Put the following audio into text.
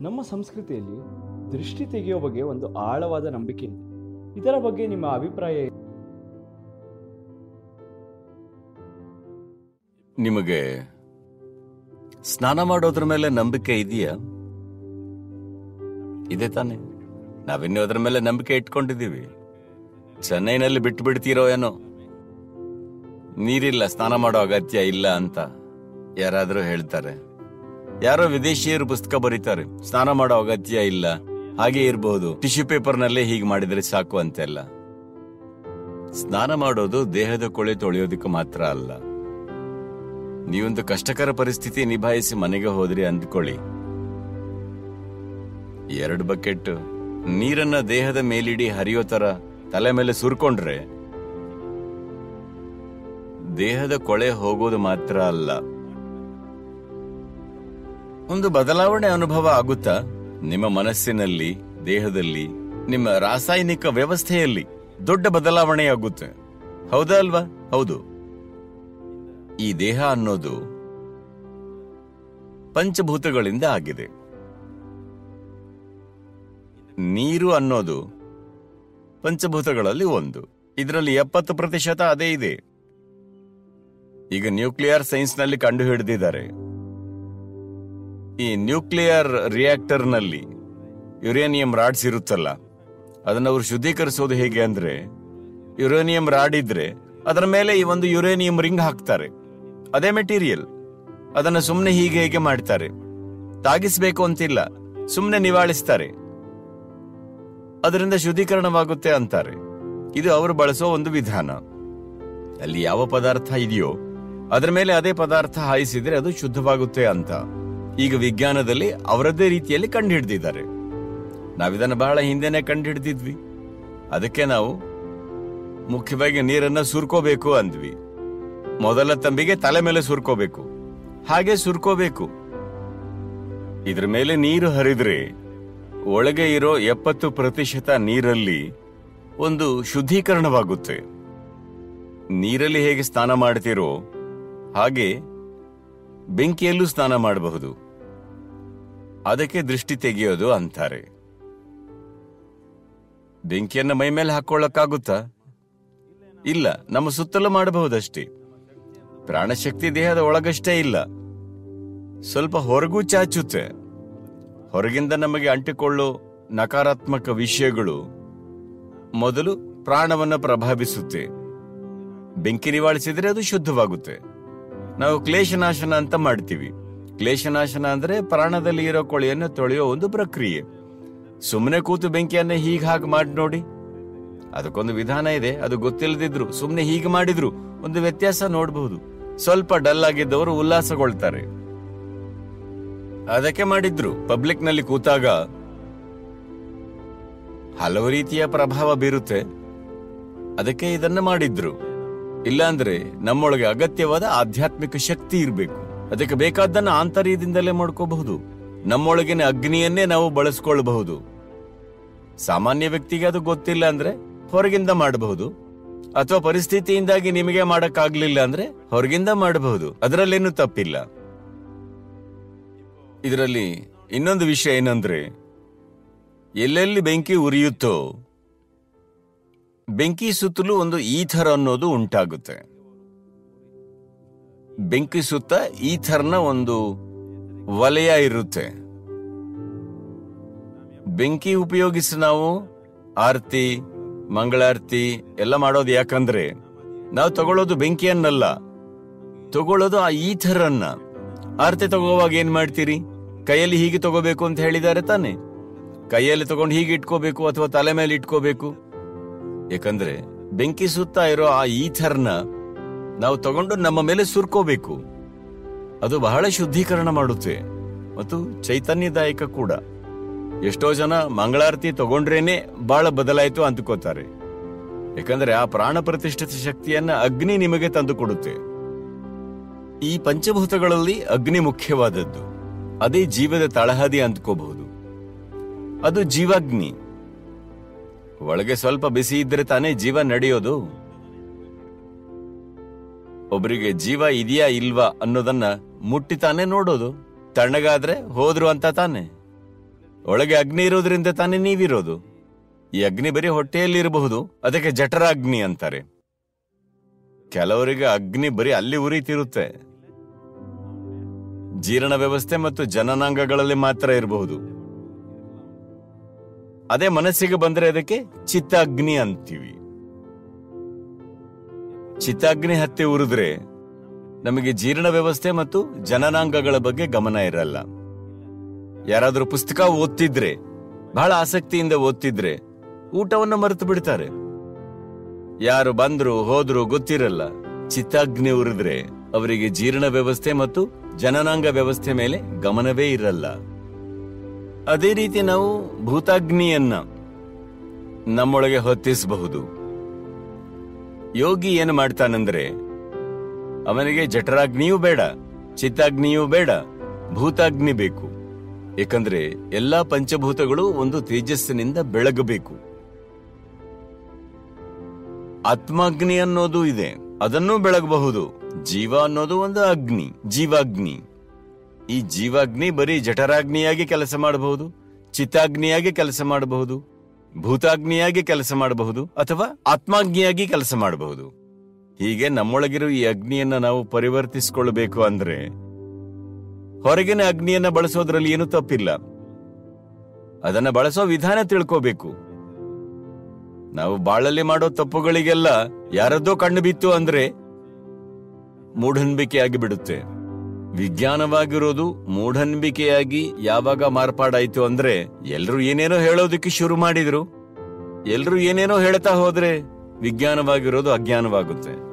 ನಮ್ಮ ಸಂಸ್ಕೃತಿಯಲ್ಲಿ ದೃಷ್ಟಿ ತೆಗೆಯೋ ಬಗ್ಗೆ ಒಂದು ಆಳವಾದ ನಂಬಿಕೆ ಇದೆ. ಇದರ ಬಗ್ಗೆ ನಿಮ್ಮ ಅಭಿಪ್ರಾಯ? ನಿಮಗೆ ಸ್ನಾನ ಮಾಡೋದ್ರ ಮೇಲೆ ನಂಬಿಕೆ ಇದೆಯಾ? ಇದೆ ತಾನೆ. ನಾವಿನ್ನೂ ಅದ್ರ ಮೇಲೆ ನಂಬಿಕೆ ಇಟ್ಕೊಂಡಿದ್ದೀವಿ. ಚೆನ್ನೈನಲ್ಲಿ ಬಿಟ್ಟು ಬಿಡ್ತೀರೋ ಏನೋ. ನೀರಿಲ್ಲ, ಸ್ನಾನ ಮಾಡೋ ಅಗತ್ಯ ಇಲ್ಲ ಅಂತ ಯಾರಾದರೂ ಹೇಳ್ತಾರೆ. ಯಾರೋ ವಿದೇಶಿಯರು ಪುಸ್ತಕ ಬರೀತಾರೆ. ಸ್ನಾನ ಮಾಡೋ ಅಗತ್ಯ ಇಲ್ಲ. ಹಾಗೆ ಇರಬಹುದು ಟಿಶ್ಯೂ ಪೇಪರ್ ನಲ್ಲೇ ಹೀಗೆ ಮಾಡಿದ್ರೆ ಸಾಕು ಅಂತೆಲ್ಲ. ಸ್ನಾನ ಮಾಡೋದು ದೇಹದ ಕೊಳೆ ತೊಳೆಯೋದಕ್ಕೆ ಮಾತ್ರ ಅಲ್ಲ. ನೀವೊಂದು ಕಷ್ಟಕರ ಪರಿಸ್ಥಿತಿ ನಿಭಾಯಿಸಿ ಮನೆಗೆ ಹೋದ್ರಿ ಅಂದ್ಕೊಳ್ಳಿ. ಎರಡು ಬಕೆಟ್. ನೀರನ್ನ ದೇಹದ ಮೇಲಿಡಿ ಹರಿಯೋ ತರ ತಲೆ ಮೇಲೆ ಸುರ್ಕೊಂಡ್ರೆ. ದೇಹದ ಕೊಳೆ ಹೋಗೋದು ಮಾತ್ರ ಅಲ್ಲ. ಒಂದು ಬದಲಾವಣೆ ಅನುಭವ ಆಗುತ್ತಾ? ನಿಮ್ಮ ಮನಸ್ಸಿನಲ್ಲಿ, ದೇಹದಲ್ಲಿ, ನಿಮ್ಮ ರಾಸಾಯನಿಕ ವ್ಯವಸ್ಥೆಯಲ್ಲಿ ದೊಡ್ಡ ಬದಲಾವಣೆ ಆಗುತ್ತೆ. ಹೌದಾ ಅಲ್ವಾ? ಹೌದು. ಈ ದೇಹ ಅನ್ನೋದು ಪಂಚಭೂತಗಳಿಂದ ಆಗಿದೆ. ನೀರು ಅನ್ನೋದು ಪಂಚಭೂತಗಳಲ್ಲಿ ಒಂದು. ಇದರಲ್ಲಿ ಎಪ್ಪತ್ತು ಪ್ರತಿಶತ ಅದೇ ಇದೆ. ಈಗ ನ್ಯೂಕ್ಲಿಯರ್ ಸೈನ್ಸ್ನಲ್ಲಿ ಕಂಡು ಹಿಡಿದಿದ್ದಾರೆ ಈ ನ್ಯೂಕ್ಲಿಯರ್ ರಿಯಾಕ್ಟರ್ನಲ್ಲಿ ಯುರೇನಿಯಂ ರಾಡ್ಸ್ ಇರುತ್ತಲ್ಲ, ಅದನ್ನ ಅವರು ಶುದ್ಧೀಕರಿಸೋದು ಹೇಗೆ ಅಂದ್ರೆ, ಯುರೇನಿಯಂ ರಾಡ್ ಇದ್ರೆ ಅದರ ಮೇಲೆ ಈ ಒಂದು ಯುರೇನಿಯಂ ರಿಂಗ್ ಹಾಕ್ತಾರೆ. ಅದೇ ಮೆಟೀರಿಯಲ್. ಅದನ್ನ ಸುಮ್ಮನೆ ಹೀಗೆ ಹೇಗೆ ಮಾಡ್ತಾರೆ. ತಾಗಿಸ್ಬೇಕು ಅಂತಿಲ್ಲ ಸುಮ್ಮನೆ ನಿವಾಳಿಸ್ತಾರೆ. ಅದರಿಂದ ಶುದ್ಧೀಕರಣವಾಗುತ್ತೆ ಅಂತಾರೆ. ಇದು ಅವರು ಬಳಸೋ ಒಂದು ವಿಧಾನ. ಅಲ್ಲಿ ಯಾವ ಪದಾರ್ಥ ಇದೆಯೋ, ಅದರ ಮೇಲೆ ಅದೇ ಪದಾರ್ಥ ಹಾಯಿಸಿದ್ರೆ ಅದು ಶುದ್ಧವಾಗುತ್ತೆ ಅಂತ. ಈಗ ವಿಜ್ಞಾನದಲ್ಲಿ ಅವರದ್ದೇ ರೀತಿಯಲ್ಲಿ ಕಂಡುಹಿಡಿದಿದ್ದಾರೆ. ನಾವಿದನ್ನ ಬಹಳ ಹಿಂದೆನೆ ಕಂಡುಹಿಡಿದಿದ್ವಿ. ಅದಕ್ಕೆ ನಾವು ಮುಖ್ಯವಾಗಿ ನೀರನ್ನ ಸುರ್ಕೋಬೇಕು ಅಂದ್ವಿ. ಮೊದಲ ತಂಬಿಗೆ ತಲೆ ಮೇಲೆ ಸುರ್ಕೋಬೇಕು. ಹಾಗೆ ಸುರ್ಕೋಬೇಕು. ಇದ್ರ ಮೇಲೆ ನೀರು ಹರಿದ್ರೆ ಒಳಗೆ ಇರೋ ಎಪ್ಪತ್ತು ಪ್ರತಿಶತ ನೀರಲ್ಲಿ ಒಂದು ಶುದ್ಧೀಕರಣವಾಗುತ್ತೆ. ನೀರಲ್ಲಿ ಹೇಗೆ ಸ್ನಾನ ಮಾಡ್ತಿರೋ ಹಾಗೆ ಬೆಂಕಿಯಲ್ಲೂ ಸ್ನಾನ ಮಾಡಬಹುದು. ಅದಕ್ಕೆ ದೃಷ್ಟಿ ತೆಗೆಯೋದು ಅಂತಾರೆ. ಬೆಂಕಿಯನ್ನು ಮೈ ಮೇಲೆ ಹಾಕೊಳ್ಳಕ್ಕಾಗುತ್ತಾ? ಇಲ್ಲ, ನಮ್ಮ ಸುತ್ತಲೂ ಮಾಡಬಹುದಷ್ಟೇ. ಪ್ರಾಣಶಕ್ತಿ ದೇಹದ ಒಳಗಷ್ಟೇ ಇಲ್ಲ. ಸ್ವಲ್ಪ ಹೊರಗೂ ಚಾಚುತ್ತೆ. ಹೊರಗಿಂದ ನಮಗೆ ಅಂಟಿಕೊಳ್ಳೋ ನಕಾರಾತ್ಮಕ ವಿಷಯಗಳು ಮೊದಲು ಪ್ರಾಣವನ್ನು ಪ್ರಭಾವಿಸುತ್ತೆ. ಬೆಂಕಿ ನಿವಾಳಿಸಿದರೆ ಅದು ಶುದ್ಧವಾಗುತ್ತೆ. ನಾವು ಕ್ಲೇಶನಾಶನ ಅಂತ ಮಾಡ್ತೀವಿ. ಕ್ಲೇಶನಾಶನ ಅಂದ್ರೆ ಪ್ರಾಣದಲ್ಲಿ ಇರೋ ಕೊಳೆಯನ್ನು ತೊಳೆಯೋ ಒಂದು ಪ್ರಕ್ರಿಯೆ. ಸುಮ್ಮನೆ ಕೂತು ಬೆಂಕಿಯನ್ನ ಹೀಗೆ ಹಾಗೆ ಮಾಡಿ ನೋಡಿ. ಅದಕ್ಕೊಂದು ವಿಧಾನ ಇದೆ, ಅದು ಗೊತ್ತಿಲ್ಲದಿದ್ರು ಸುಮ್ಮನೆ ಹೀಗೆ ಮಾಡಿದ್ರು ಒಂದು ವ್ಯತ್ಯಾಸ ನೋಡಬಹುದು. ಸ್ವಲ್ಪ ಡಲ್ ಆಗಿದ್ದವರು ಉಲ್ಲಾಸಗೊಳ್ತಾರೆ. ಅದಕ್ಕೆ ಮಾಡಿದ್ರು ಪಬ್ಲಿಕ್ನಲ್ಲಿ ಕೂತಾಗ ಹಲವು ರೀತಿಯ ಪ್ರಭಾವ ಬೀರುತ್ತೆ. ಅದಕ್ಕೆ ಇದನ್ನ ಮಾಡಿದ್ರು. ಇಲ್ಲಾಂದ್ರೆ ನಮ್ಮೊಳಗೆ ಅಗತ್ಯವಾದ ಆಧ್ಯಾತ್ಮಿಕ ಶಕ್ತಿ ಇರಬೇಕು. ಅದಕ್ಕೆ ಬೇಕಾದ್ದನ್ನ ಆಂತರ್ಯದಿಂದಲೇ ಮಾಡ್ಕೋಬಹುದು. ನಮ್ಮೊಳಗಿನ ಅಗ್ನಿಯನ್ನೇ ನಾವು ಬಳಸ್ಕೊಳ್ಬಹುದು. ಸಾಮಾನ್ಯ ವ್ಯಕ್ತಿಗೆ ಅದು ಗೊತ್ತಿಲ್ಲ ಅಂದ್ರೆ ಹೊರಗಿಂದ ಮಾಡಬಹುದು. ಅಥವಾ ಪರಿಸ್ಥಿತಿಯಿಂದಾಗಿ ನಿಮಗೆ ಮಾಡಕ್ಕಾಗ್ಲಿಲ್ಲ ಅಂದ್ರೆ ಹೊರಗಿಂದ ಮಾಡಬಹುದು. ಅದರಲ್ಲೇನು ತಪ್ಪಿಲ್ಲ. ಇದರಲ್ಲಿ ಇನ್ನೊಂದು ವಿಷಯ ಏನಂದ್ರೆ, ಎಲ್ಲೆಲ್ಲಿ ಬೆಂಕಿ ಉರಿಯುತ್ತೋ, ಬೆಂಕಿ ಸುತ್ತಲೂ ಒಂದು ಈಥರ್ ಅನ್ನೋದು ಉಂಟಾಗುತ್ತೆ. ಬೆಂಕಿ ಸುತ್ತ ಈಥರ್ನ ಒಂದು ವಲಯ ಇರುತ್ತೆ. ಬೆಂಕಿ ಉಪಯೋಗಿಸಿ ನಾವು ಆರತಿ, ಮಂಗಳಾರತಿ ಎಲ್ಲ ಮಾಡೋದು ಯಾಕಂದ್ರೆ ನಾವು ತಗೊಳ್ಳೋದು ಬೆಂಕಿಯನ್ನಲ್ಲ. ತಗೊಳ್ಳೋದು ಆ ಈ ಥರನ್ನ ಆರತಿ ತಗೋವಾಗ ಏನ್ ಮಾಡ್ತೀರಿ? ಕೈಯಲ್ಲಿ ಹೀಗೆ ತಗೋಬೇಕು ಅಂತ ಹೇಳಿದ್ದಾರೆ ತಾನೆ. ಕೈಯಲ್ಲಿ ತಗೊಂಡು ಹೀಗೆ ಇಟ್ಕೋಬೇಕು ಅಥವಾ ತಲೆ ಮೇಲೆ ಇಟ್ಕೋಬೇಕು. ಯಾಕಂದ್ರೆ ಬೆಂಕಿ ಸುತ್ತ ಇರೋ ಆ ಈಥರ್ನ ನಾವು ತಗೊಂಡು ನಮ್ಮ ಮೇಲೆ ಸುರ್ಕೋಬೇಕು. ಅದು ಬಹಳ ಶುದ್ಧೀಕರಣ ಮಾಡುತ್ತೆ ಮತ್ತು ಚೈತನ್ಯದಾಯಕ ಕೂಡ. ಎಷ್ಟೋ ಜನ ಮಂಗಳಾರತಿ ತಗೊಂಡ್ರೇನೆ ಬಹಳ ಬದಲಾಯಿತು ಅಂದ್ಕೋತಾರೆ. ಯಾಕಂದ್ರೆ ಆ ಪ್ರಾಣ ಪ್ರತಿಷ್ಠಿತ ಶಕ್ತಿಯನ್ನ ಅಗ್ನಿ ನಿಮಗೆ ತಂದು ಕೊಡುತ್ತೆ. ಈ ಪಂಚಭೂತಗಳಲ್ಲಿ ಅಗ್ನಿ ಮುಖ್ಯವಾದದ್ದು. ಅದೇ ಜೀವದ ತಳಹದಿ ಅಂದ್ಕೋಬಹುದು. ಅದು ಜೀವಾಗ್ನಿ. ಒಳಗೆ ಸ್ವಲ್ಪ ಬಿಸಿ ಇದ್ರೆ ತಾನೇ ಜೀವ ನಡೆಯೋದು. ಒಬ್ಬರಿಗೆ ಜೀವ ಇದೆಯಾ ಇಲ್ವಾ ಅನ್ನೋದನ್ನ ಮುಟ್ಟಿ ತಾನೇ ನೋಡೋದು. ತಣ್ಣಗಾದ್ರೆ ಹೋದ್ರು ಅಂತ ತಾನೆ. ಒಳಗೆ ಅಗ್ನಿ ಇರೋದ್ರಿಂದ ತಾನೇ ನೀವಿರೋದು. ಈ ಅಗ್ನಿ ಬರೀ ಹೊಟ್ಟೆಯಲ್ಲಿ ಇರಬಹುದು ಅದಕ್ಕೆ ಜಠರ ಅಗ್ನಿ ಅಂತಾರೆ. ಕೆಲವರಿಗೆ ಅಗ್ನಿ ಬರೀ ಅಲ್ಲಿ ಉರಿತಿರುತ್ತೆ. ಜೀರ್ಣ ವ್ಯವಸ್ಥೆ ಮತ್ತು ಜನನಾಂಗಗಳಲ್ಲಿ ಮಾತ್ರ ಇರಬಹುದು. ಅದೇ ಮನಸ್ಸಿಗೆ ಬಂದ್ರೆ ಅದಕ್ಕೆ ಚಿತ್ತ ಅಗ್ನಿ ಅಂತೀವಿ. ಚಿತ್ತಾಗ್ನಿ ಹತ್ತಿ ಉರಿದ್ರೆ ನಮಗೆ ಜೀರ್ಣ ವ್ಯವಸ್ಥೆ ಮತ್ತು ಜನನಾಂಗಗಳ ಬಗ್ಗೆ ಗಮನ ಇರಲ್ಲ. ಯಾರಾದರೂ ಪುಸ್ತಕ ಓದ್ತಿದ್ರೆ, ಬಹಳ ಆಸಕ್ತಿಯಿಂದ ಓದ್ತಿದ್ರೆ ಊಟವನ್ನು ಮರೆತು ಬಿಡ್ತಾರೆ. ಯಾರು ಬಂದ್ರು ಹೋದ್ರು ಗೊತ್ತಿರಲ್ಲ, ಚಿತ್ತಾಗ್ನಿ ಉರಿದ್ರೆ ಅವರಿಗೆ ಜೀರ್ಣ ವ್ಯವಸ್ಥೆ ಮತ್ತು ಜನನಾಂಗ ವ್ಯವಸ್ಥೆ ಮೇಲೆ ಗಮನವೇ ಇರಲ್ಲ. ಅದೇ ರೀತಿ ನಾವು ಭೂತಾಗ್ನಿಯನ್ನ ನಮ್ಮೊಳಗೆ ಹೊತ್ತಿಸಬಹುದು. ಯೋಗಿ ಏನು ಮಾಡ್ತಾನಂದ್ರೆ, ಅವನಿಗೆ ಜಠರಾಗ್ನಿಯೂ ಬೇಡ, ಚಿತ್ತಾಗ್ನಿಯೂ ಬೇಡ, ಭೂತಾಗ್ನಿ ಬೇಕು. ಏಕೆಂದ್ರೆ ಎಲ್ಲಾ ಪಂಚಭೂತಗಳು ಒಂದು ತೇಜಸ್ಸಿನಿಂದ ಬೆಳಗಬೇಕು. ಆತ್ಮಾಗ್ನಿ ಅನ್ನೋದು ಇದೆ, ಅದನ್ನು ಬೆಳಗಬಹುದು. ಜೀವ ಅನ್ನೋದು ಒಂದು ಅಗ್ನಿ, ಜೀವಾಗ್ನಿ. ಈ ಜೀವಾಗ್ನಿ ಬರೀ ಜಠರಾಗ್ನಿಯಾಗಿ ಕೆಲಸ ಮಾಡಬಹುದು, ಚಿತ್ತಾಗ್ನಿಯಾಗಿ ಕೆಲಸ ಮಾಡಬಹುದು. ಭೂತಾಗ್ನಿಯಾಗಿ ಕೆಲಸ ಮಾಡಬಹುದು ಅಥವಾ ಆತ್ಮಾಗ್ನಿಯಾಗಿ ಕೆಲಸ ಮಾಡಬಹುದು. ಹೀಗೆ ನಮ್ಮೊಳಗಿರೋ ಈ ಅಗ್ನಿಯನ್ನ ನಾವು ಪರಿವರ್ತಿಸಿಕೊಳ್ಳಬೇಕು ಅಂದ್ರೆ ಹೊರಗಿನ ಅಗ್ನಿಯನ್ನ ಬಳಸೋದ್ರಲ್ಲಿ ಏನು ತಪ್ಪಿಲ್ಲ. ಅದನ್ನ ಬಳಸೋ ವಿಧಾನ ತಿಳ್ಕೋಬೇಕು. ನಾವು ಬಾಳಲ್ಲಿ ಮಾಡೋ ತಪ್ಪುಗಳಿಗೆಲ್ಲ ಯಾರದ್ದೋ ಕಣ್ಣು ಬಿತ್ತು ಅಂದ್ರೆ ಮೂಢನಂಬಿಕೆಯಾಗಿ ಬಿಡುತ್ತೆ ವಿಜ್ಞಾನವಾಗಿರೋದು ಮೂಢನಂಬಿಕೆಯಾಗಿ ಯಾವಾಗ ಮಾರ್ಪಾಡಾಯ್ತು ಅಂದ್ರೆ ಎಲ್ರು ಏನೇನೋ ಹೇಳೋದಕ್ಕೆ ಶುರು ಮಾಡಿದ್ರು. ಎಲ್ರು ಏನೇನೋ ಹೇಳ್ತಾ ಹೋದ್ರೆ ವಿಜ್ಞಾನವಾಗಿರೋದು ಅಜ್ಞಾನವಾಗುತ್ತೆ.